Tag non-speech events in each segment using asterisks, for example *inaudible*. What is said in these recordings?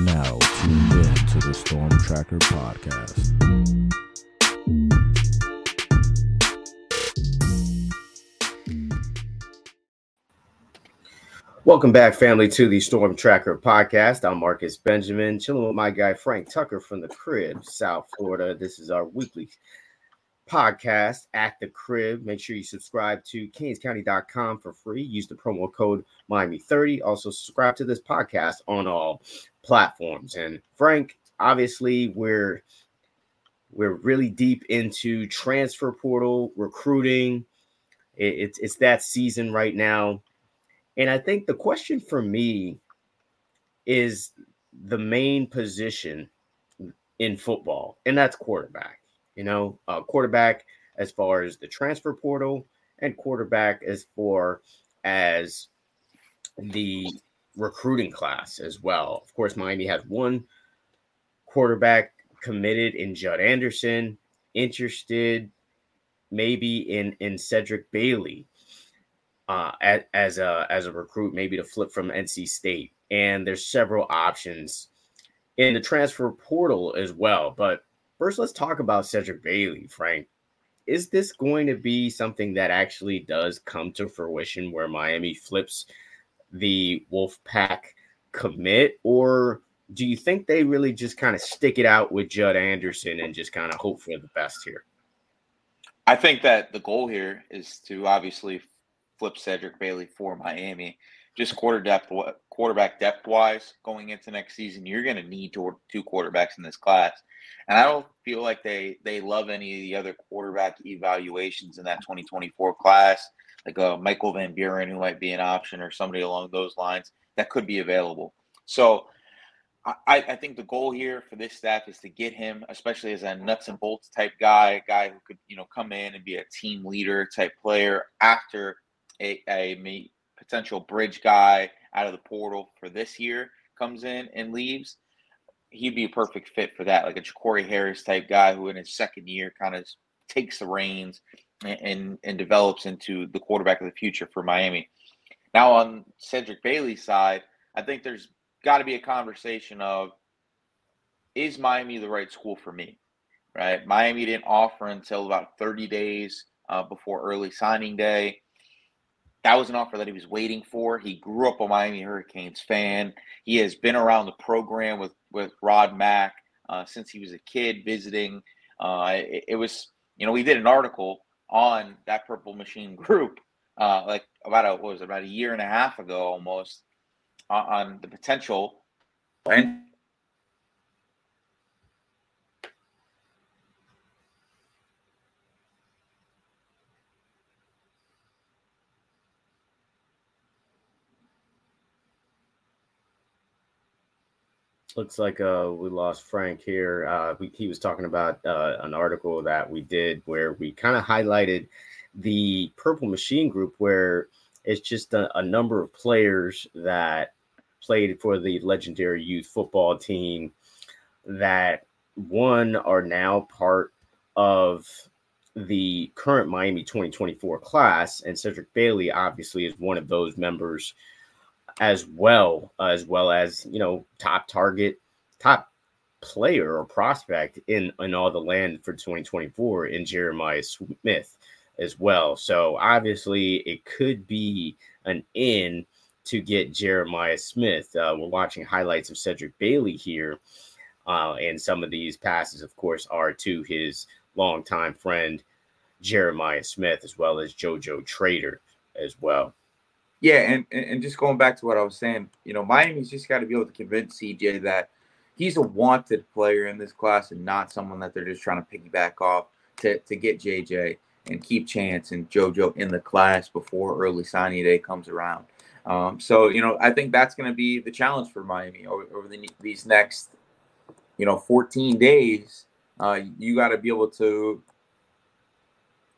are now tuned in to the Storm Tracker podcast. Welcome back, family, to the Storm Tracker podcast. I'm Marcus Benjamin, chilling with my guy Frank Tucker from the crib, South Florida. This is our weekly podcast at the crib. Make sure you subscribe to canescounty.com for free. Use the promo code Miami30. Also, subscribe to this podcast on all platforms. And Frank, obviously, we're we're really deep into transfer portal recruiting. It, it's it's that season right now. And I think the question for me is the main position in football, and that's quarterback you know, uh, quarterback as far as the transfer portal and quarterback as far as the recruiting class as well. Of course, Miami has one quarterback committed in Judd Anderson, interested maybe in in Cedrick Bailey uh, as, as a as a recruit, maybe to flip from NC State. And there's several options in the transfer portal as well. But First, let's talk about Cedrick Bailey, Frank. Is this going to be something that actually does come to fruition where Miami flips the Wolfpack commit, or do you think they really just kind of stick it out with Judd Anderson and just kind of hope for the best here? I think that the goal here is to obviously flip Cedrick Bailey for Miami. Just quarter depth, quarterback depth wise, going into next season, you're going to need two quarterbacks in this class. And I don't feel like they they love any of the other quarterback evaluations in that 2024 class, like uh, Michael Van Buren who might be an option or somebody along those lines that could be available. So I, I think the goal here for this staff is to get him, especially as a nuts and bolts type guy, a guy who could, you know, come in and be a team leader type player after a, a potential bridge guy out of the portal for this year comes in and leaves he'd be a perfect fit for that, like a Corey Harris type guy who in his second year kind of takes the reins and, and, and develops into the quarterback of the future for Miami. Now on Cedrick Bailey's side, I think there's got to be a conversation of is Miami the right school for me? Right? Miami didn't offer until about 30 days uh, before early signing day that was an offer that he was waiting for. He grew up a Miami Hurricanes fan. He has been around the program with with Rod Mack uh, since he was a kid visiting. Uh, it, it, was, you know, we did an article on that Purple Machine group, uh, like about a what was it, about a year and a half ago almost, on the potential and looks like uh, we lost Frank here. Uh, we, he was talking about uh, an article that we did where we kind of highlighted the Purple Machine Group, where it's just a, a, number of players that played for the legendary youth football team that one are now part of the current Miami 2024 class, and Cedrick Bailey obviously is one of those members as well, uh, as well as you know, top target, top player or prospect in in all the land for 2024 in Jeremiah Smith as well. So obviously, it could be an in to get Jeremiah Smith. Uh, we're watching highlights of Cedrick Bailey here, uh, and some of these passes, of course, are to his longtime friend Jeremiah Smith, as well as JoJo Trader as well. Yeah, and and just going back to what I was saying, you know, Miami's just got to be able to convince CJ that he's a wanted player in this class and not someone that they're just trying to piggyback off to, to get JJ and keep Chance and JoJo in the class before early signing day comes around. Um, so, you know, I think that's going to be the challenge for Miami over, over the, these next, you know, 14 days. Uh, you got to be able to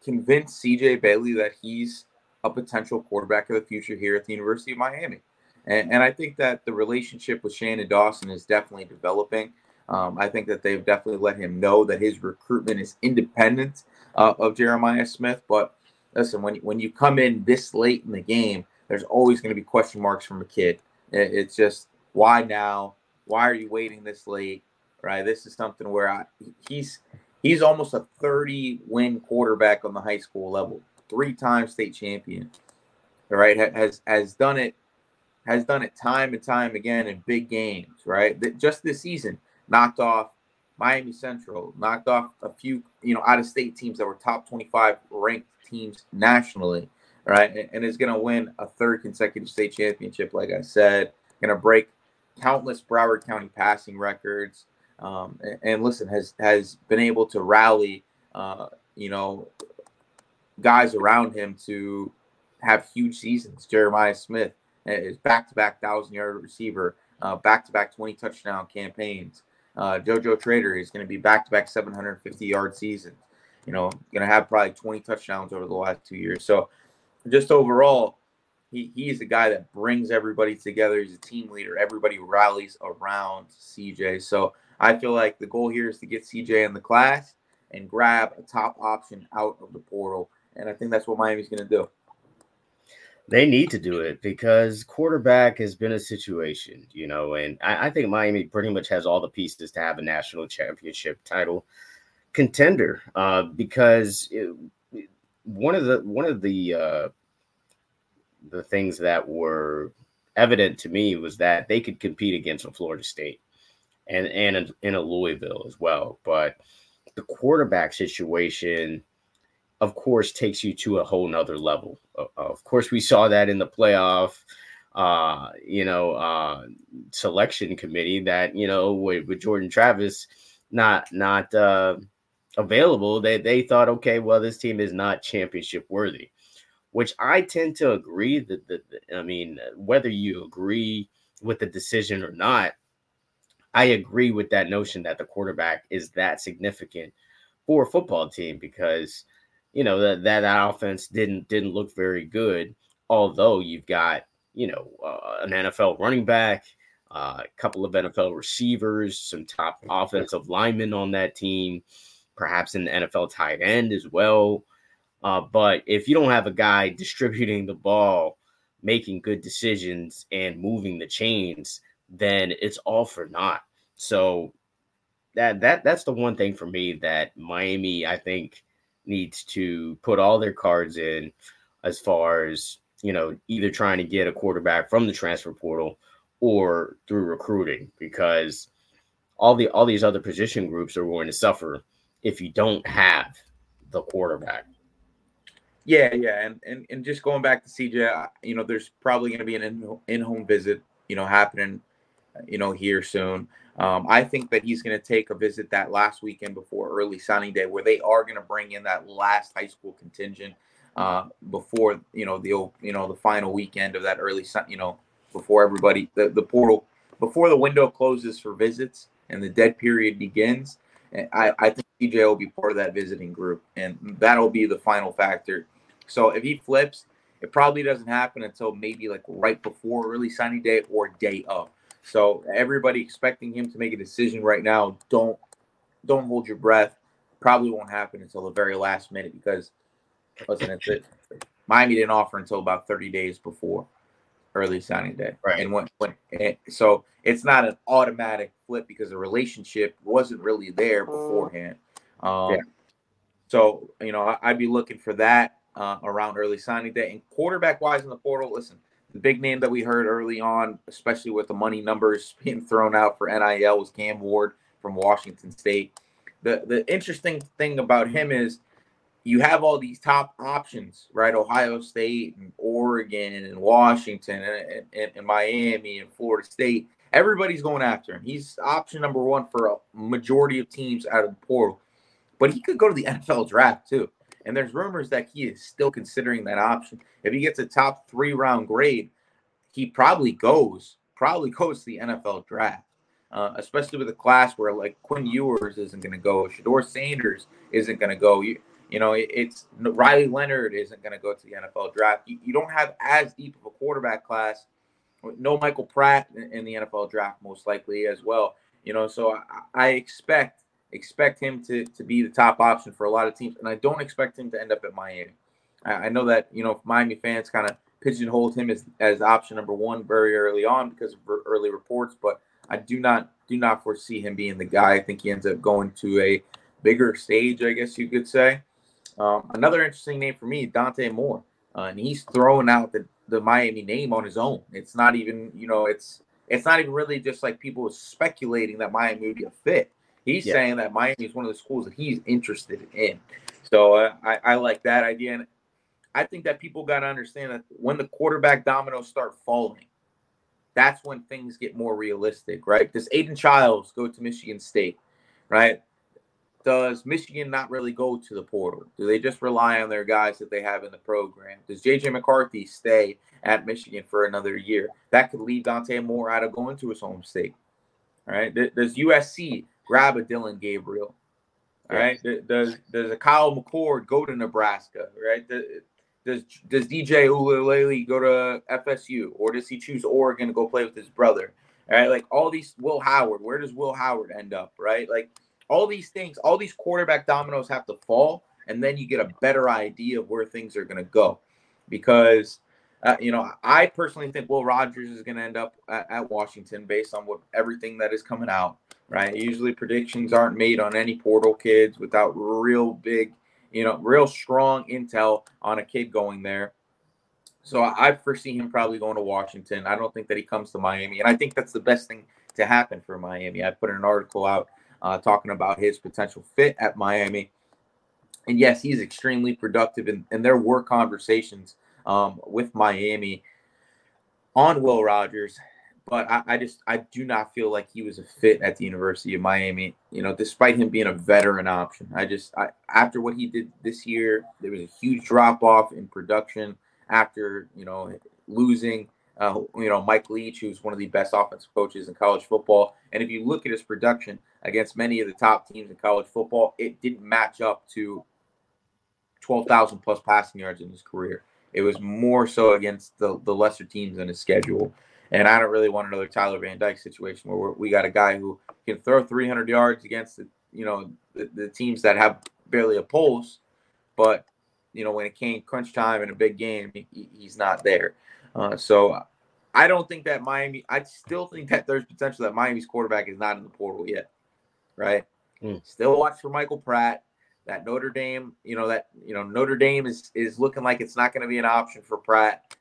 convince CJ Bailey that he's a potential quarterback of the future here at the University of Miami. And, and I think that the relationship with Shannon Dawson is definitely developing. Um, I think that they've definitely let him know that his recruitment is independent uh, of Jeremiah Smith. But listen, when, when you come in this late in the game, there's always going to be question marks from a kid. It's just why now? Why are you waiting this late? Right. This is something where I, he's he's almost a 30 win quarterback on the high school level, three time state champion. All right, has has done it has done it time and time again in big games. Right, just this season knocked off Miami Central, knocked off a few you know out of state teams that were top 25 ranked teams nationally. Right, and is going to win a third consecutive state championship. Like I said, going to break countless Broward County passing records. Um, and, and, listen, has has been able to rally, uh, you know, guys around him to have huge seasons. Jeremiah Smith is back-to-back thousand-yard receiver, back-to-back 20 touchdown campaigns. Uh, JoJo Trader is going to be back-to-back 750-yard seasons. You know, going to have probably 20 touchdowns over the last two years. So, just overall, he, he's a guy that brings everybody together. He's a team leader. Everybody rallies around CJ. So I feel like the goal here is to get CJ in the class and grab a top option out of the portal. And I think that's what Miami's going to do. They need to do it because quarterback has been a situation, you know, and I, I think Miami pretty much has all the pieces to have a national championship title contender. Uh, because it, one of the one of the uh, the things that were evident to me was that they could compete against a Florida State and and in a Louisville as well. But the quarterback situation, of course, takes you to a whole nother level. Of course, we saw that in the playoff, uh, you know, uh, selection committee that you know with, with Jordan Travis not not uh, available, they they thought, okay, well, this team is not championship worthy which I tend to agree that, that, I mean, whether you agree with the decision or not, I agree with that notion that the quarterback is that significant for a football team because you know that that offense didn't didn't look very good. Although you've got you know uh, an NFL running back, uh, a couple of NFL receivers, some top offensive linemen on that team, perhaps an NFL tight end as well. Uh, but if you don't have a guy *laughs* distributing the ball, making good decisions, and moving the chains, then it's all for naught. So that that that's the one thing for me that Miami I think needs to put all their cards in as far as you know either trying to get a quarterback from the transfer portal or through recruiting because all the all these other position groups are going to suffer if you don't have the quarterback. Yeah, yeah, and and, and just going back to CJ, you know, there's probably going to be an in home visit, you know, happening, you know, here soon. Um, I think that he's going to take a visit that last weekend before early signing day, where they are going to bring in that last high school contingent uh, before you know the you know the final weekend of that early you know before everybody the, the portal before the window closes for visits and the dead period begins. I, I think CJ will be part of that visiting group, and that'll be the final factor. So if he flips, it probably doesn't happen until maybe like right before early signing day or day of. So everybody expecting him to make a decision right now, don't don't hold your breath. Probably won't happen until the very last minute because listen, it's it. Miami didn't offer until about 30 days before early signing day. Right. And when when so it's not an automatic flip because the relationship wasn't really there beforehand. Um, yeah. So you know, I, would be looking for that uh, around early signing day. And quarterback wise in the portal, listen, the big name that we heard early on, especially with the money numbers *laughs* being thrown out for NIL, was Cam Ward from Washington State. The the interesting thing about him is you have all these top options, right? Ohio State and Oregon and Washington and, and, and, Miami and Florida State. Everybody's going after him. He's option number one for a majority of teams out of the portal. But he could go to the NFL draft too. And there's rumors that he is still considering that option. If he gets a top three round grade, he probably goes, probably goes to the NFL draft. Uh, especially with a class where like Quinn Ewers isn't going to go, Shedeur Sanders isn't going to go. You, you know, it, it's Riley Leonard isn't going to go to the NFL draft. You, you, don't have as deep of a quarterback class. No Michael Pratt in, in the NFL draft, most likely as well. You know, so I, I expect expect him to to be the top option for a lot of teams, and I don't expect him to end up at Miami. I, I know that you know Miami fans kind of pigeonholed him as as option number one very early on because of early reports, but I do not do not foresee him being the guy. I think he ends up going to a bigger stage, I guess you could say. Um, another interesting name for me, Dante Moore, uh, and he's throwing out the, the Miami name on his own. It's not even, you know, it's it's not even really just like people speculating that Miami would be a fit. He's yeah. saying that Miami is one of the schools that he's interested in. So uh, I, I like that idea, and I think that people got to understand that when the quarterback dominoes start falling, that's when things get more realistic, right? Does Aidan Chiles go to Michigan State, right? Does Michigan not really go to the portal? Do they just rely on their guys that they have in the program? Does JJ McCarthy stay at Michigan for another year? That could leave Dante Moore out of going to his home state. All right. Does USC grab a Dillon Gabriel? All right. Does does a Kyle McCord go to Nebraska? Right. Does does DJ Uiagalelei go to FSU or does he choose Oregon to go play with his brother? All right, like all these Will Howard, where does Will Howard end up? Right, like all these things, all these quarterback dominoes have to fall, and then you get a better idea of where things are going to go. Because uh, you know, I personally think Will Rogers is going to end up at, at, Washington based on what everything that is coming out. Right, usually predictions aren't made on any portal kids without real big you know, real strong intel on a kid going there. So I foresee him probably going to Washington. I don't think that he comes to Miami, and I think that's the best thing to happen for Miami. I put an article out uh, talking about his potential fit at Miami, and yes, he's extremely productive, and, and there were conversations um, with Miami on Will Rogers but I, I, just I do not feel like he was a fit at the University of Miami. You know, despite him being a veteran option, I just I, after what he did this year, there was a huge drop off in production after you know losing. Uh, you know, Mike Leach, who's one of the best offensive coaches in college football, and if you look at his production against many of the top teams in college football, it didn't match up to twelve thousand plus passing yards in his career. It was more so against the the lesser teams in his schedule. And I don't really want another Tyler Van Dyke situation where we got a guy who can throw 300 yards against the, you know, the, the teams that have barely a pulse, but you know when it came crunch time in a big game, he, he's not there. Uh, so I don't think that Miami. I still think that there's potential that Miami's quarterback is not in the portal yet, right? Mm. Still watch for Michael Pratt. That Notre Dame, you know that you know Notre Dame is is looking like it's not going to be an option for Pratt.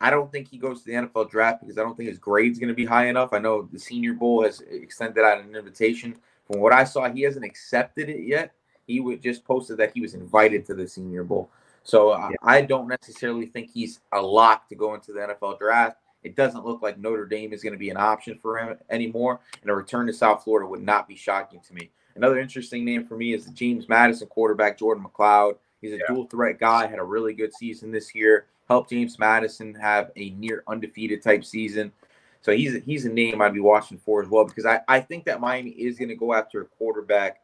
I don't think he goes to the NFL draft because I don't think his grade's going to be high enough. I know the Senior Bowl has extended out an invitation. From what I saw, he hasn't accepted it yet. He would just posted that he was invited to the Senior Bowl. So uh, yeah. I don't necessarily think he's a lock to go into the NFL draft. It doesn't look like Notre Dame is going to be an option for him anymore, and a return to South Florida would not be shocking to me. Another interesting name for me is the James Madison quarterback, Jordan McCloud. He's a yeah. dual threat guy, had a really good season this year helped James Madison have a near undefeated type season. So he's a, he's a name I'd be watching for as well because I, I think that Miami is going to go after a quarterback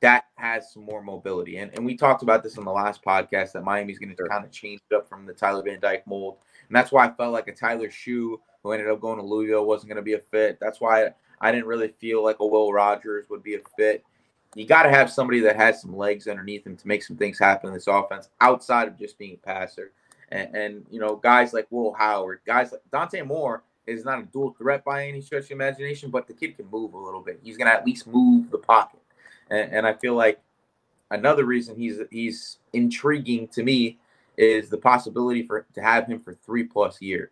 that has some more mobility. And, and we talked about this in the last podcast that Miami's going to kind of change it up from the Tyler Van Dyke mold. And that's why I felt like a Tyler Shough, who ended up going to Louisville, wasn't going to be a fit. That's why I, I didn't really feel like a Will Rogers would be a fit. You got to have somebody that has some legs underneath him to make some things happen in this offense outside of just being a passer and, and you know guys like Will Howard, guys like Dante Moore is not a dual threat by any stretch of imagination, but the kid can move a little bit. He's gonna at least move the pocket, and, and I feel like another reason he's he's intriguing to me is the possibility for to have him for three plus years.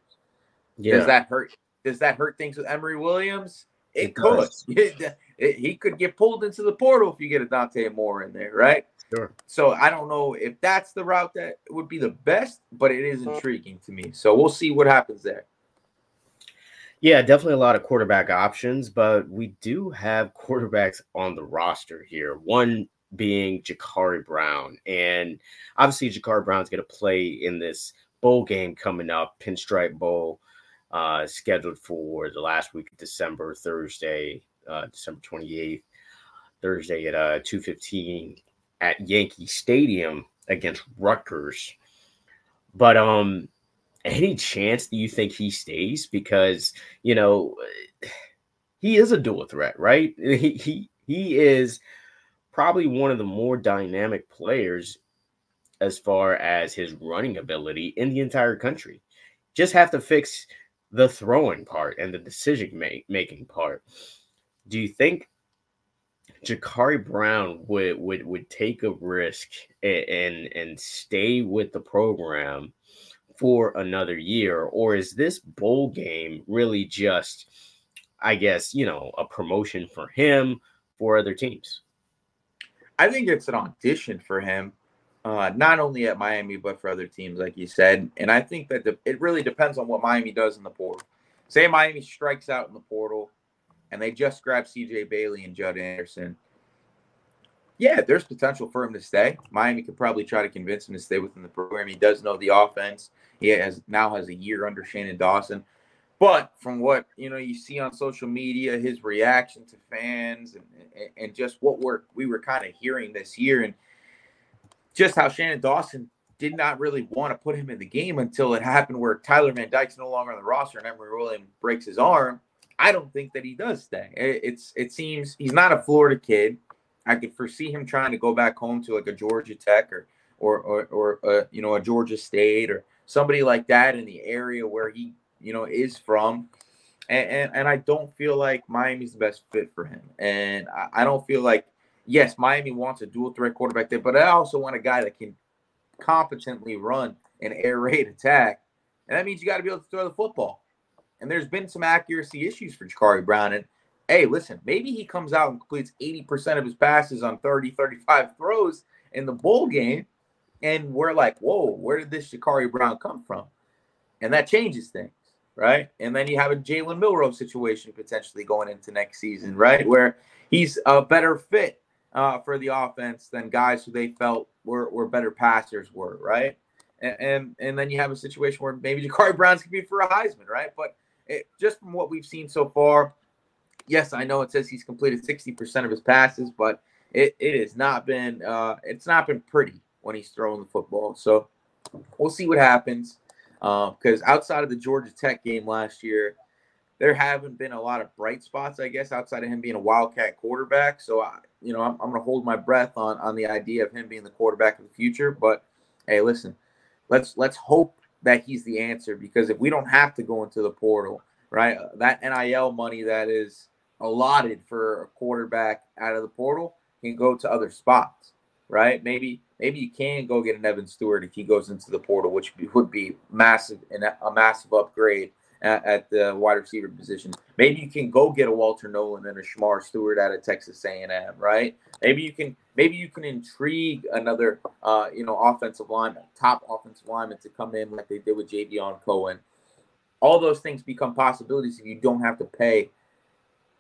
Yeah. Does that hurt? Does that hurt things with Emory Williams? It, it could. *laughs* he could get pulled into the portal if you get a Dante Moore in there, right? Sure. So I don't know if that's the route that would be the best, but it is intriguing to me. So we'll see what happens there. Yeah, definitely a lot of quarterback options, but we do have quarterbacks on the roster here. One being Jacurri Brown. And obviously, Jacurri Brown's going to play in this bowl game coming up, Pinstripe Bowl, uh, scheduled for the last week of December, Thursday, uh, December 28th, Thursday at uh, 2.15 at Yankee Stadium against Rutgers. But um any chance do you think he stays? Because you know he is a dual threat, right? He he he is probably one of the more dynamic players as far as his running ability in the entire country. Just have to fix the throwing part and the decision make, making part. Do you think Jacurri Brown would would would take a risk and, and and stay with the program for another year, or is this bowl game really just, I guess, you know, a promotion for him for other teams? I think it's an audition for him, uh, not only at Miami but for other teams, like you said. And I think that the, it really depends on what Miami does in the portal. Say Miami strikes out in the portal, and they just grabbed C.J. Bailey and Judd Anderson. Yeah, there's potential for him to stay. Miami could probably try to convince him to stay within the program. He does know the offense. He has now has a year under Shannon Dawson. But from what you know, you see on social media, his reaction to fans and, and just what we're we were kind of hearing this year, and just how Shannon Dawson did not really want to put him in the game until it happened where Tyler Van Dyke's no longer on the roster and Emory Williams breaks his arm. I don't think that he does stay. It's it seems he's not a Florida kid. I could foresee him trying to go back home to like a Georgia Tech or or or, or uh, you know a Georgia State or somebody like that in the area where he you know is from. And, and, and I don't feel like Miami's the best fit for him. And I, I don't feel like yes, Miami wants a dual threat quarterback there, but I also want a guy that can competently run an air raid attack. And that means you got to be able to throw the football. And there's been some accuracy issues for Jacurri Brown. And hey, listen, maybe he comes out and completes 80% of his passes on 30, 35 throws in the bowl game. And we're like, whoa, where did this Jacurri Brown come from? And that changes things, right? And then you have a Jalen Milroe situation potentially going into next season, right? Where he's a better fit uh, for the offense than guys who they felt were, were better passers were, right? And, and, and then you have a situation where maybe Jacurri Brown's could be for a Heisman, right? But it, just from what we've seen so far, yes, I know it says he's completed 60% of his passes, but it, it has not been uh, it's not been pretty when he's throwing the football. So we'll see what happens. Because uh, outside of the Georgia Tech game last year, there haven't been a lot of bright spots, I guess, outside of him being a Wildcat quarterback. So, I, you know, I'm, I'm going to hold my breath on on the idea of him being the quarterback of the future. But hey, listen, let's let's hope that he's the answer because if we don't have to go into the portal, right, uh, that NIL money that is allotted for a quarterback out of the portal can go to other spots, right? Maybe maybe you can go get an Evan Stewart if he goes into the portal, which would be massive and a massive upgrade at, at, the wide receiver position. Maybe you can go get a Walter Nolen and a Shemar Stewart out of Texas A&M, right? Maybe you can maybe you can intrigue another uh, you know offensive lineman, top offensive lineman to come in like they did with Javion Cohen. All those things become possibilities if you don't have to pay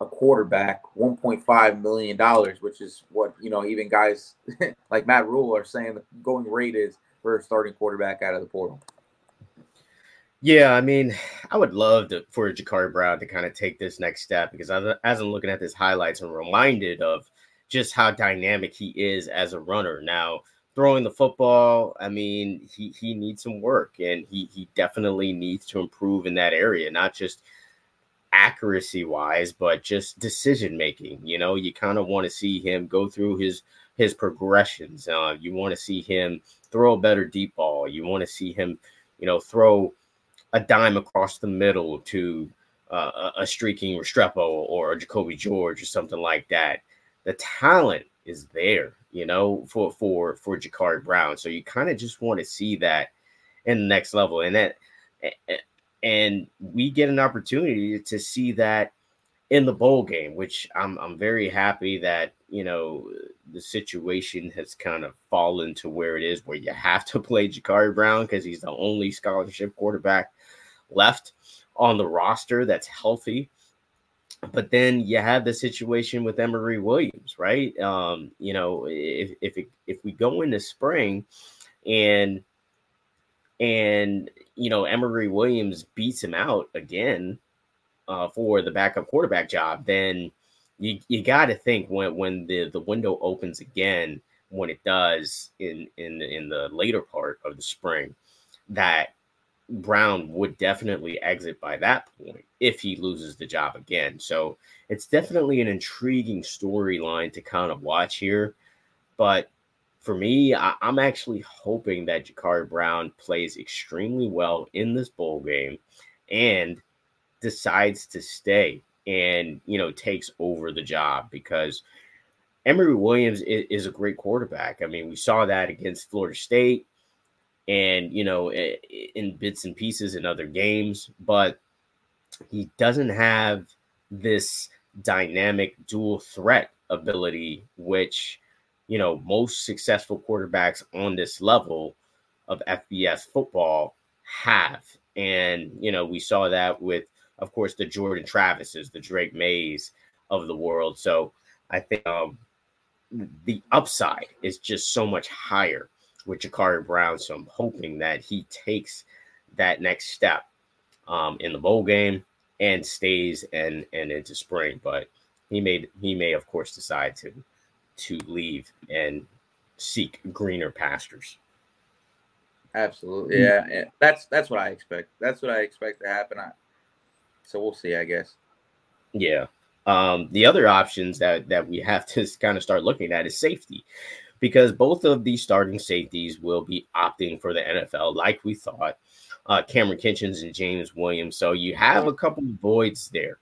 a quarterback 1.5 million dollars, which is what you know even guys *laughs* like Matt Rhule are saying the going rate is for a starting quarterback out of the portal. Yeah, I mean, I would love to, for Jacurri Brown to kind of take this next step because as I'm looking at this highlights, I'm reminded of just how dynamic he is as a runner. Now, throwing the football, I mean, he he needs some work and he he definitely needs to improve in that area, not just accuracy wise, but just decision making. You know, you kind of want to see him go through his his progressions. Uh, you want to see him throw a better deep ball. You want to see him, you know, throw a dime across the middle to uh, a streaking Restrepo or a Jacoby George or something like that. The talent is there, you know, for for for Jacurri Brown. So you kind of just want to see that in the next level, and that and we get an opportunity to see that in the bowl game, which I'm I'm very happy that you know the situation has kind of fallen to where it is, where you have to play Jacurri Brown because he's the only scholarship quarterback left on the roster that's healthy. But then you have the situation with Emory Williams, right? Um, you know, if if it, if we go into spring and and you know Emory Williams beats him out again uh, for the backup quarterback job, then you you got to think when when the the window opens again, when it does in in in the later part of the spring, that Brown would definitely exit by that point if he loses the job again. So it's definitely an intriguing storyline to kind of watch here. But for me, I, am actually hoping that Jacurri Brown plays extremely well in this bowl game and decides to stay and you know takes over the job because Emory Williams is, is, a great quarterback. I mean, we saw that against Florida State and you know in bits and pieces in other games, but he doesn't have this dynamic dual threat ability which you know most successful quarterbacks on this level of FBS football have. And you know, we saw that with of course the Jordan Travises, the Drake Mayes of the world. So I think um, the upside is just so much higher with Jacurri Brown. So I'm hoping that he takes that next step um, in the bowl game and stays and and into spring. But he may he may of course decide to to leave and seek greener pastures. Absolutely, yeah. That's that's what I expect. That's what I expect to happen. I, so we'll see, I guess. Yeah. Um, the other options that that we have to kind of start looking at is safety, because both of these starting safeties will be opting for the NFL, like we thought. Uh, Kamren Kinchens and James Williams. So you have a couple voids there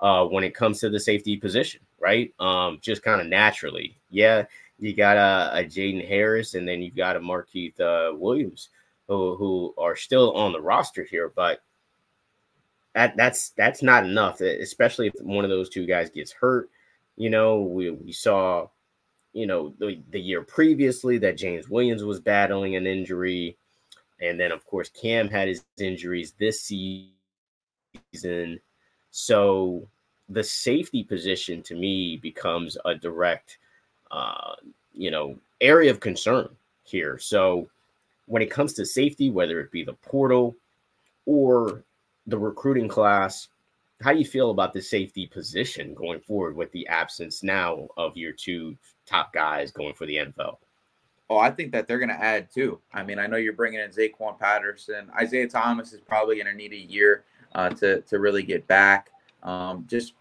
uh, when it comes to the safety position, right? Um, just kind of naturally. Yeah, you got a, a Jaden Harris, and then you've got a Markeith uh, Williams, who who are still on the roster here, but that that's that's not enough, especially if one of those two guys gets hurt. You know, we we saw, you know, the, the year previously that James Williams was battling an injury. And then, of course, Cam had his injuries this season. So the safety position to me becomes a direct, uh, you know, area of concern here. So when it comes to safety, whether it be the portal or the recruiting class, how do you feel about the safety position going forward with the absence now of your two top guys going for the NFL? Oh, I think that they're going to add too. I mean, I know you're bringing in Zaquan Patterson. Isaiah Thomas is probably going to need a year uh, to to really get back, um, just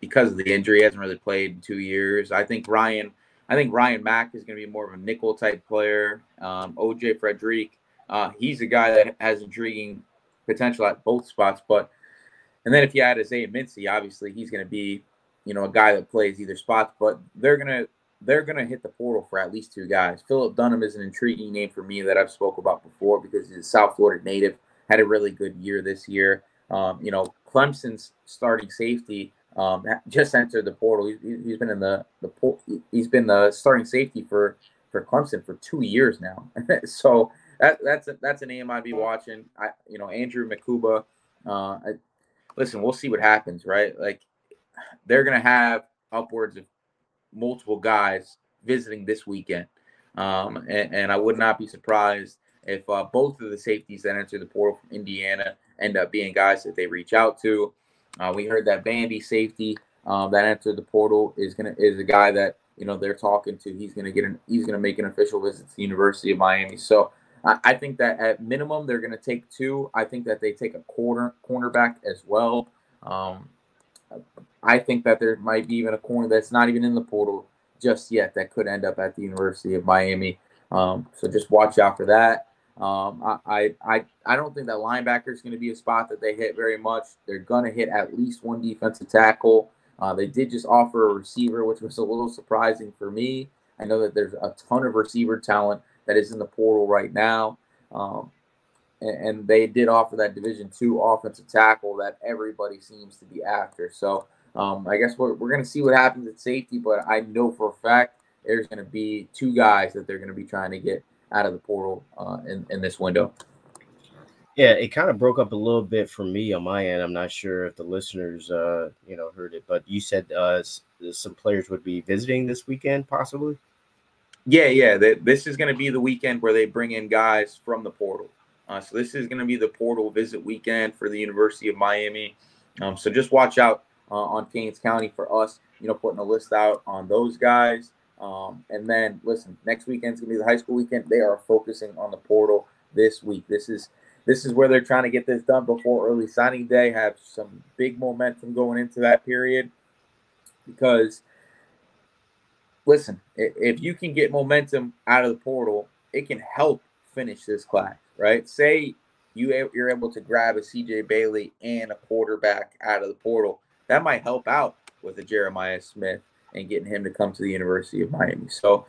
because of the injury. He hasn't really played in two years. I think Ryan, I think Ryan Mack is going to be more of a nickel type player. Um, OJ Frederick, uh, he's a guy that has intriguing potential at both spots. But and then if you add Isaiah Mincy, obviously he's going to be, you know, a guy that plays either spots. But they're gonna they're gonna hit the portal for at least two guys. Philip Dunnam is an intriguing name for me that I've spoke about before because he's a South Florida native, had a really good year this year. Um, you know, Clemson's starting safety um, just entered the portal. He's, he's been in the the he's been the starting safety for for Clemson for two years now. *laughs* so that that's a, that's a name I'd be watching. I you know Andrew Mukuba. Uh, listen, we'll see what happens, right? Like they're gonna have upwards of multiple guys visiting this weekend, um, and, and, I would not be surprised if uh, both of the safeties that enter the portal from Indiana end up being guys that they reach out to. Uh, we heard that Vandy safety um, that entered the portal is gonna is a guy that you know they're talking to. He's gonna get an he's gonna make an official visit to the University of Miami. So I think that at minimum they're to take two. I think that they take a corner cornerback as well. Um, I think that there might be even a corner that's not even in the portal just yet that could end up at the University of Miami. Um, so just watch out for that. Um, I, I I don't think that linebacker is going to be a spot that they hit very much. They're going to hit at least one defensive tackle. Uh, they did just offer a receiver, which was a little surprising for me. I know that there's a ton of receiver talent that is in the portal right now. Um, and, they did offer that Division two offensive tackle that everybody seems to be after. So um, I guess we're, we're going to see what happens at safety, but I know for a fact there's going to be two guys that they're going to be trying to get out of the portal uh, in, in this window. Yeah, it kind of broke up a little bit for me on my end. I'm not sure if the listeners, uh, you know, heard it, but you said uh, some players would be visiting this weekend, possibly. Yeah, yeah. this is going to be the weekend where they bring in guys from the portal. Uh, so this is going to be the portal visit weekend for the University of Miami. Um, so just watch out uh, on Canes County for us. You know, putting a list out on those guys. Um, and then listen, next weekend's gonna be the high school weekend. They are focusing on the portal this week. This is this is where they're trying to get this done before early signing day. Have some big momentum going into that period because listen, if you can get momentum out of the portal, it can help finish this class, right? Say you you're able to grab a CJ Bailey and a quarterback out of the portal. That might help out with a Jeremiah Smith and getting him to come to the University of Miami. So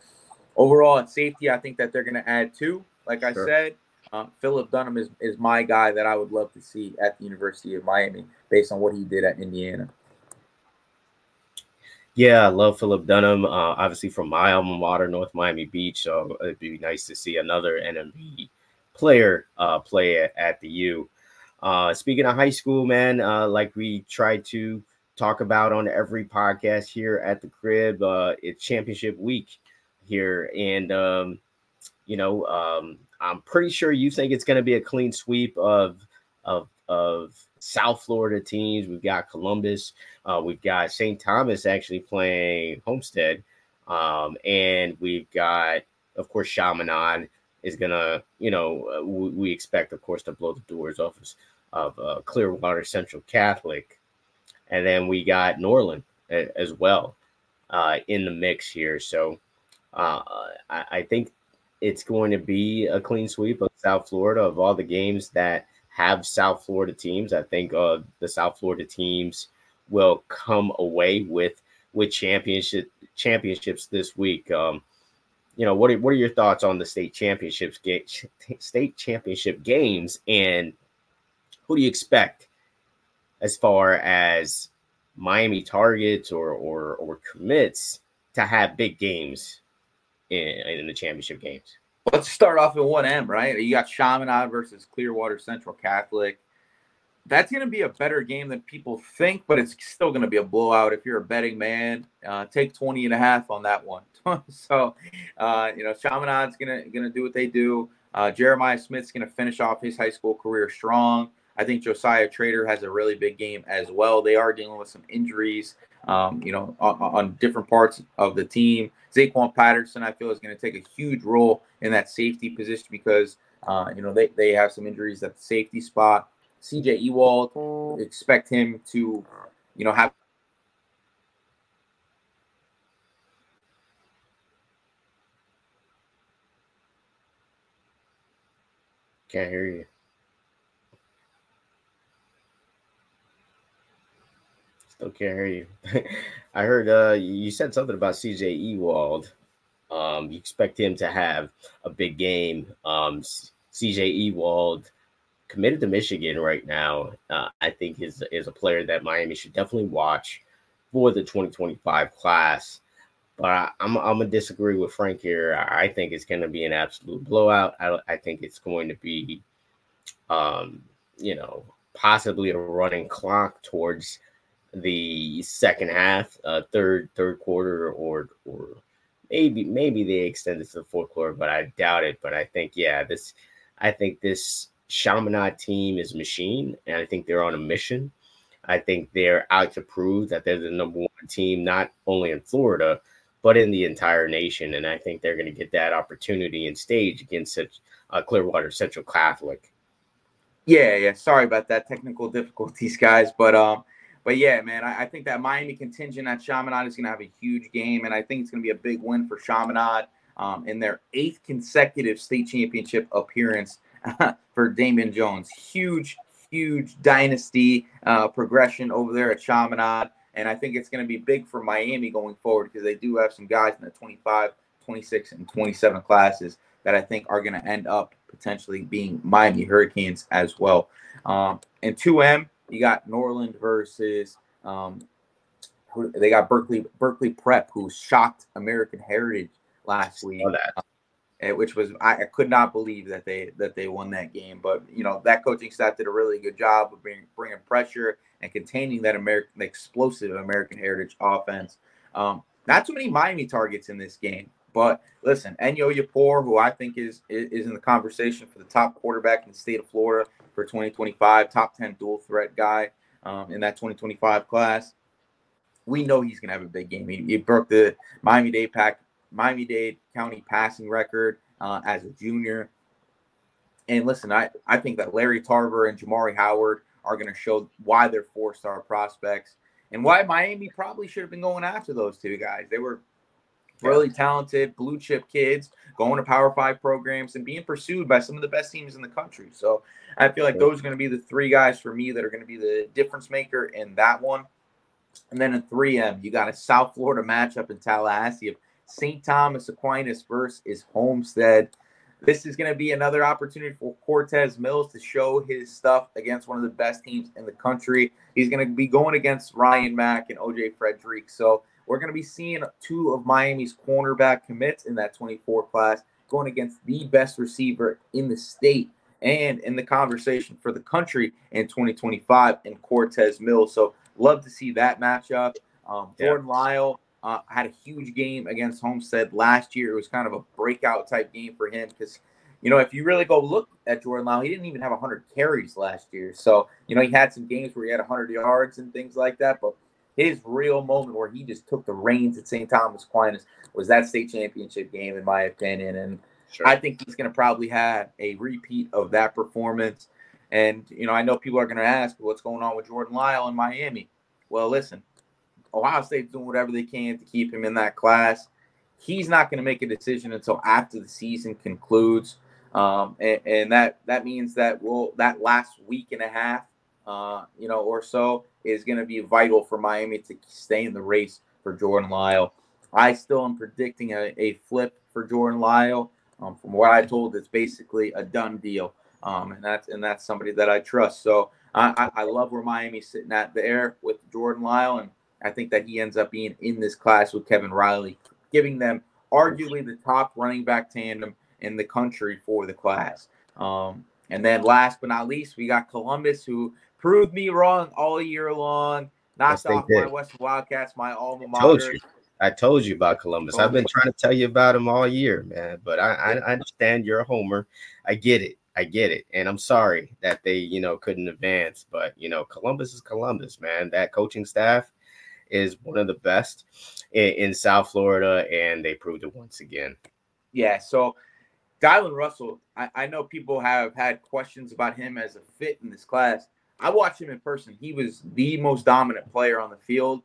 overall at safety, I think that they're going to add two. Like I sure. said, uh, Philip Dunnam is, is my guy that I would love to see at the University of Miami based on what he did at Indiana. Yeah, I love Philip Dunnam. Uh, obviously, from my alma mater, North Miami Beach. So it'd be nice to see another NMB player uh, play at, at, the U. Uh, speaking of high school, man, uh, like we try to talk about on every podcast here at the crib, uh, it's championship week here. And, um, you know, um, I'm pretty sure you think it's going to be a clean sweep of, of, of South Florida teams. We've got Columbus. Uh, we've got St. Thomas actually playing Homestead. Um, and we've got, of course, Chaminade is to, you know, uh, we, we, expect, of course, to blow the doors off of, uh, Clearwater Central Catholic. And then we got Norland as well uh, in the mix here. So uh, I, I think it's going to be a clean sweep of South Florida of all the games that have South Florida teams. I think uh, the South Florida teams will come away with with championship championships this week. Um, you know, what are, what are your thoughts on the state championships state championship games, and who do you expect as far as Miami targets or or or commits to have big games in, in the championship games? Let's start off at 1M, right? You got Chaminade versus Clearwater Central Catholic. That's going to be a better game than people think, but it's still going to be a blowout. If you're a betting man, uh, take 20 and a half on that one. *laughs* so, uh, you know, Chaminade's going to, going to do what they do. Uh, Jeremiah Smith's going to finish off his high school career strong. I think Josiah Trader has a really big game as well. They are dealing with some injuries, um, you know, on, on, different parts of the team. Zaquan Patterson, I feel, is going to take a huge role in that safety position because, uh, you know, they, they have some injuries at the safety spot. CJ Ewald, expect him to, you know, have Can't hear you. Still can't hear you. *laughs* I heard uh, you said something about CJ Ewald. Um, you expect him to have a big game. Um, CJ Ewald committed to Michigan right now. Uh, I think is is a player that Miami should definitely watch for the 2025 class. But I, am I'm, I'm gonna disagree with Frank here. I think it's going to be an absolute blowout. I, I think it's going to be, um, you know, possibly a running clock towards the second half, uh, third third quarter, or or maybe maybe they extended to the fourth quarter, but I doubt it. But I think yeah, this I think this Chaminade team is machine, and I think they're on a mission. I think they're out to prove that they're the number one team, not only in Florida, but in the entire nation. And I think they're going to get that opportunity and stage against such uh, Clearwater Central Catholic. Yeah, yeah. Sorry about that technical difficulties, guys. But um, but yeah, man, I, I, think that Miami contingent at Chaminade is going to have a huge game, and I think it's going to be a big win for Chaminade um, in their eighth consecutive state championship appearance *laughs* for Damian Jones. Huge, huge dynasty uh, progression over there at Chaminade, and I think it's going to be big for Miami going forward because they do have some guys in the 25, 26, and 27 classes that I think are going to end up potentially being Miami Hurricanes as well. Um, and 2M, you got Norland versus um, they got Berkeley Berkeley Prep, who shocked American Heritage last week. Uh, which was I, I, could not believe that they that they won that game. But you know that coaching staff did a really good job of bringing bringing pressure and containing that American explosive American Heritage offense. Um, not too many Miami targets in this game, but listen, Enyo Yapor, who I think is, is is in the conversation for the top quarterback in the state of Florida, for 2025, top 10 dual threat guy um, in that 2025 class. We know he's to have a big game. He, he broke the Miami Dade pack, Miami Dade County passing record uh, as a junior. And listen, I, I think that Larry Tarver and Jamari Howard are going to show why they're four star prospects and why Miami probably should have been going after those two guys. They were really talented blue chip kids going to Power Five programs and being pursued by some of the best teams in the country. So I feel like those are going to be the three guys for me that are going to be the difference maker in that one. And then in 3M, you got a South Florida matchup in Tallahassee St. Thomas Aquinas versus is Homestead. This is going to be another opportunity for Cortez Mills to show his stuff against one of the best teams in the country. He's going to be going against Ryan Mack and OJ Frederick. So we're going to be seeing two of Miami's cornerback commits in that 24 class going against the best receiver in the state and in the conversation for the country in 2025 in Cortez Mills. So love to see that matchup. Um, Jordan yeah. Lyle uh, had a huge game against Homestead last year. It was kind of a breakout type game for him because, you know, if you really go look at Jordan Lyle, he didn't even have 100 carries last year. So, you know, he had some games where he had 100 yards and things like that. But his real moment where he just took the reins at St. Thomas Aquinas was that state championship game, in my opinion. And sure. I think he's going to probably have a repeat of that performance. And, you know, I know people are going to ask what's going on with Jordan Lyle in Miami. Well, listen, Ohio State's doing whatever they can to keep him in that class. He's not going to make a decision until after the season concludes. Um, and, and, that that means that we'll that last week and a half, uh, you know, or so is going to be vital for Miami to stay in the race for Jordan Lyle. I still am predicting a, a flip for Jordan Lyle. Um, from what I told, it's basically a done deal, um, and that's and that's somebody that I trust. So I, I, I love where Miami's sitting at there with Jordan Lyle, and I think that he ends up being in this class with Kevin Riley, giving them arguably the top running back tandem in the country for the class. Um, and then last but not least, we got Columbus, who proved me wrong all year long. Knocked yes, off did. my Western Wildcats, my alma mater. Told you. I told you about Columbus. I've been trying to tell you about him all year, man. But I, I understand you're a homer. I get it. I get it. And I'm sorry that they, you know, couldn't advance. But, you know, Columbus is Columbus, man. That coaching staff is one of the best in, in South Florida, and they proved it once again. Yeah. So Daylen Russell, I, I know people have had questions about him as a fit in this class. I watched him in person. He was the most dominant player on the field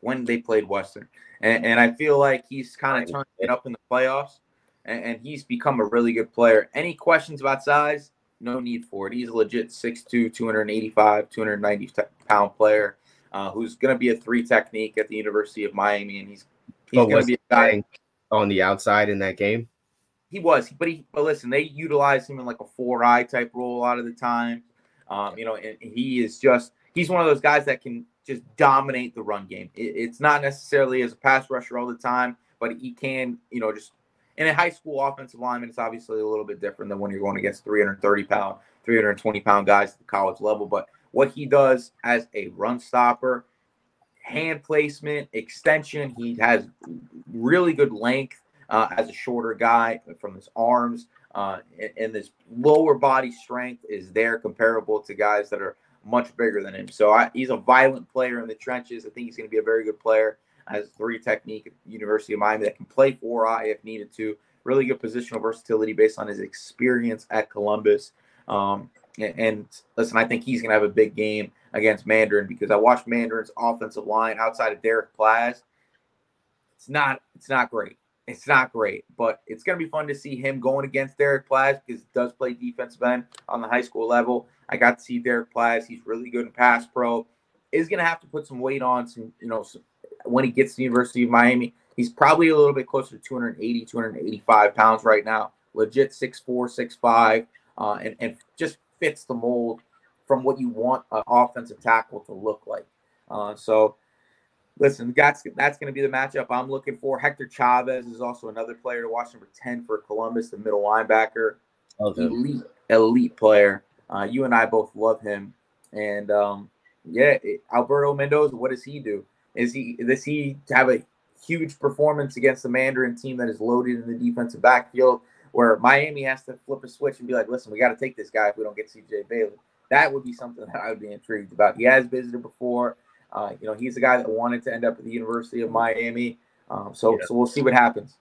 when they played Western. And, and I feel like he's kind of turned it up in the playoffs and, and, he's become a really good player. Any questions about size? No need for it. He's a legit 6'2, 285, 290 pound player uh, who's going to be a three technique at the University of Miami. And he's, he's going to be a guy on the outside in that game. He was, but he, but listen, they utilize him in like a four eye type role a lot of the time. Um, you know, and he is just he's one of those guys that can just dominate the run game. It, it's not necessarily as a pass rusher all the time, but he can, you know, just in a high school offensive lineman, it's obviously a little bit different than when you're going against 330 pound, 320 pound guys at the college level. But what he does as a run stopper, hand placement, extension, he has really good length uh, as a shorter guy from his arms. Uh, and, this lower body strength is there comparable to guys that are much bigger than him. So I, he's a violent player in the trenches. I think he's going to be a very good player. Has three technique University of Miami that can play four eye if needed to. Really good positional versatility based on his experience at Columbus. Um, and, listen, I think he's going to have a big game against Mandarin because I watched Mandarin's offensive line outside of Derek Plaz. It's not it's not great. It's not great, but it's going to be fun to see him going against Derek Plaz because he does play defensive end on the high school level. I got to see Derek Plaz. He's really good in pass pro. Is going to have to put some weight on some, you know, some, when he gets to the University of Miami. He's probably a little bit closer to 280, 285 pounds right now. Legit 6'4, 6'5, uh, and, and just fits the mold from what you want an offensive tackle to look like. Uh, so listen, that's that's going to be the matchup I'm looking for. Hector Chavez is also another player to watch, number 10 for Columbus, the middle linebacker. Okay. Elite, elite player. Uh, you and I both love him. And um, yeah, it, Alberto Mendoza, what does he do? Is he does he have a huge performance against the Mandarin team that is loaded in the defensive backfield, where Miami has to flip a switch and be like, listen, we got to take this guy if we don't get CJ Bailey. That would be something that I would be intrigued about. He has visited before. Uh, you know, he's a guy that wanted to end up at the University of Miami. Um, so, yeah. so we'll see what happens.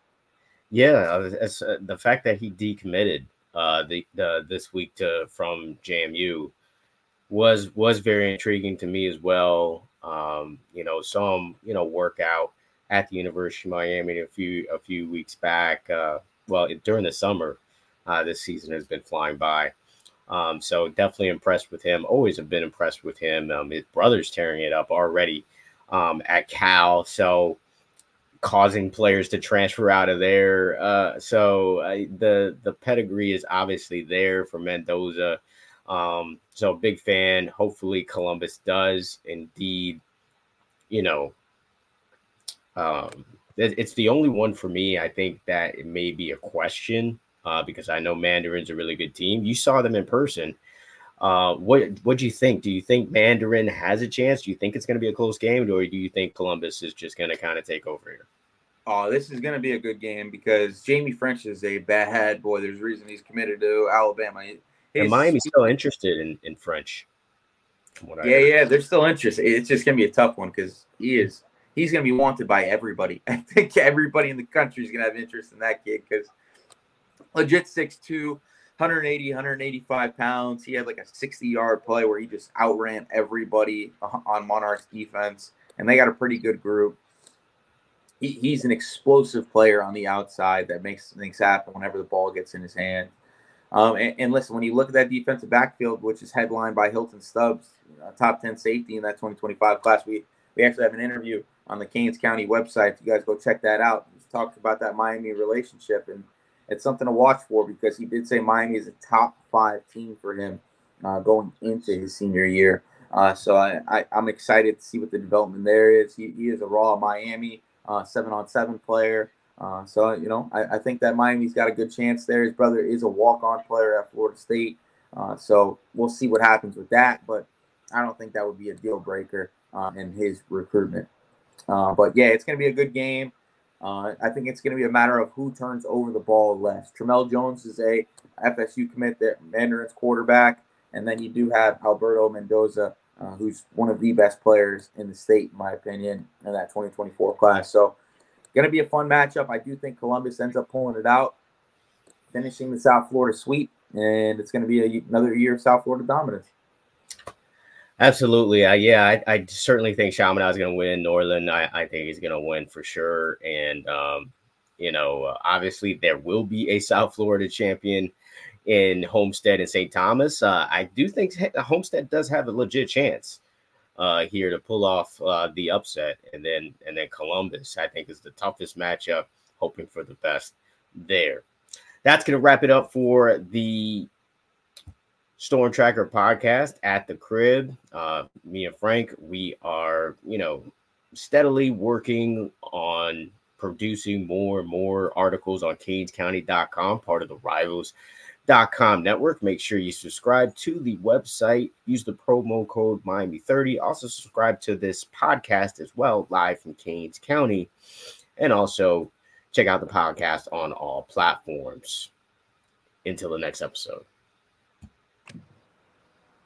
Yeah, uh, uh, the fact that he decommitted uh, the, the this week to from JMU was was very intriguing to me as well. Um, you know, saw him you know work out at the University of Miami a few a few weeks back. Uh, well, during the summer, uh, this season has been flying by. Um, so definitely impressed with him. Always have been impressed with him. Um, his brother's tearing it up already um, at Cal, so causing players to transfer out of there. Uh, so uh, the the pedigree is obviously there for Mendoza. Um, so big fan. Hopefully Columbus does indeed, you know, um, it's the only one for me. I think that it may be a question uh, because I know Mandarin's a really good team. You saw them in person. Uh, what what do you think? Do you think Mandarin has a chance? Do you think it's going to be a close game, or do you think Columbus is just going to kind of take over here? Oh, this is going to be a good game because Jaime Ffrench is a bad boy. There's a reason he's committed to Alabama. And Miami's still interested in, in Ffrench. Yeah, yeah, they're still interested. It's just going to be a tough one because he is he's going to be wanted by everybody. *laughs* I think everybody in the country is going to have interest in that kid because legit 6'2", 180, 185 pounds. He had like a 60 yard play where he just outran everybody on Monarchs defense, and they got a pretty good group. He, he's an explosive player on the outside that makes things happen whenever the ball gets in his hand. Um, and, and, listen, when you look at that defensive backfield, which is headlined by Hylton Stubbs, top 10 safety in that 2025 class, we, we actually have an interview on the Canes County website. If you guys go check that out, he talked about that Miami relationship and – it's something to watch for because he did say Miami is a top five team for him uh, going into his senior year. Uh, so I, am excited to see what the development there is. He, he is a raw Miami uh, seven on seven player. Uh, so, you know, I, I, think that Miami's got a good chance there. His brother is a walk on player at Florida State. Uh, so we'll see what happens with that. But I don't think that would be a deal breaker uh, in his recruitment. But yeah, it's going to be a good game. Uh, I think it's going to be a matter of who turns over the ball less. Tramell Jones is a FSU commit, that Mandarin's quarterback, and then you do have Alberto Mendoza, uh, who's one of the best players in the state, in my opinion, in that 2024 class. So, going to be a fun matchup. I do think Columbus ends up pulling it out, finishing the South Florida sweep, and it's going to be a, another year of South Florida dominance. Absolutely. Yeah, I, I, certainly think Chaminade is going to win. Norland, I, I think he's going to win for sure. And, um, you know, uh, obviously there will be a South Florida champion in Homestead and St. Thomas. Uh, I do think Homestead does have a legit chance uh, here to pull off uh, the upset. And then, and then Columbus, I think, is the toughest matchup, hoping for the best there. That's going to wrap it up for the Storm Tracker podcast at the crib. Uh, me and Frank, we are, you know, steadily working on producing more and more articles on canescounty.com, part of the rivals.com network. Make sure you subscribe to the website. Use the promo code Miami30. Also, subscribe to this podcast as well, live from Canes County. And also check out the podcast on all platforms. Until the next episode.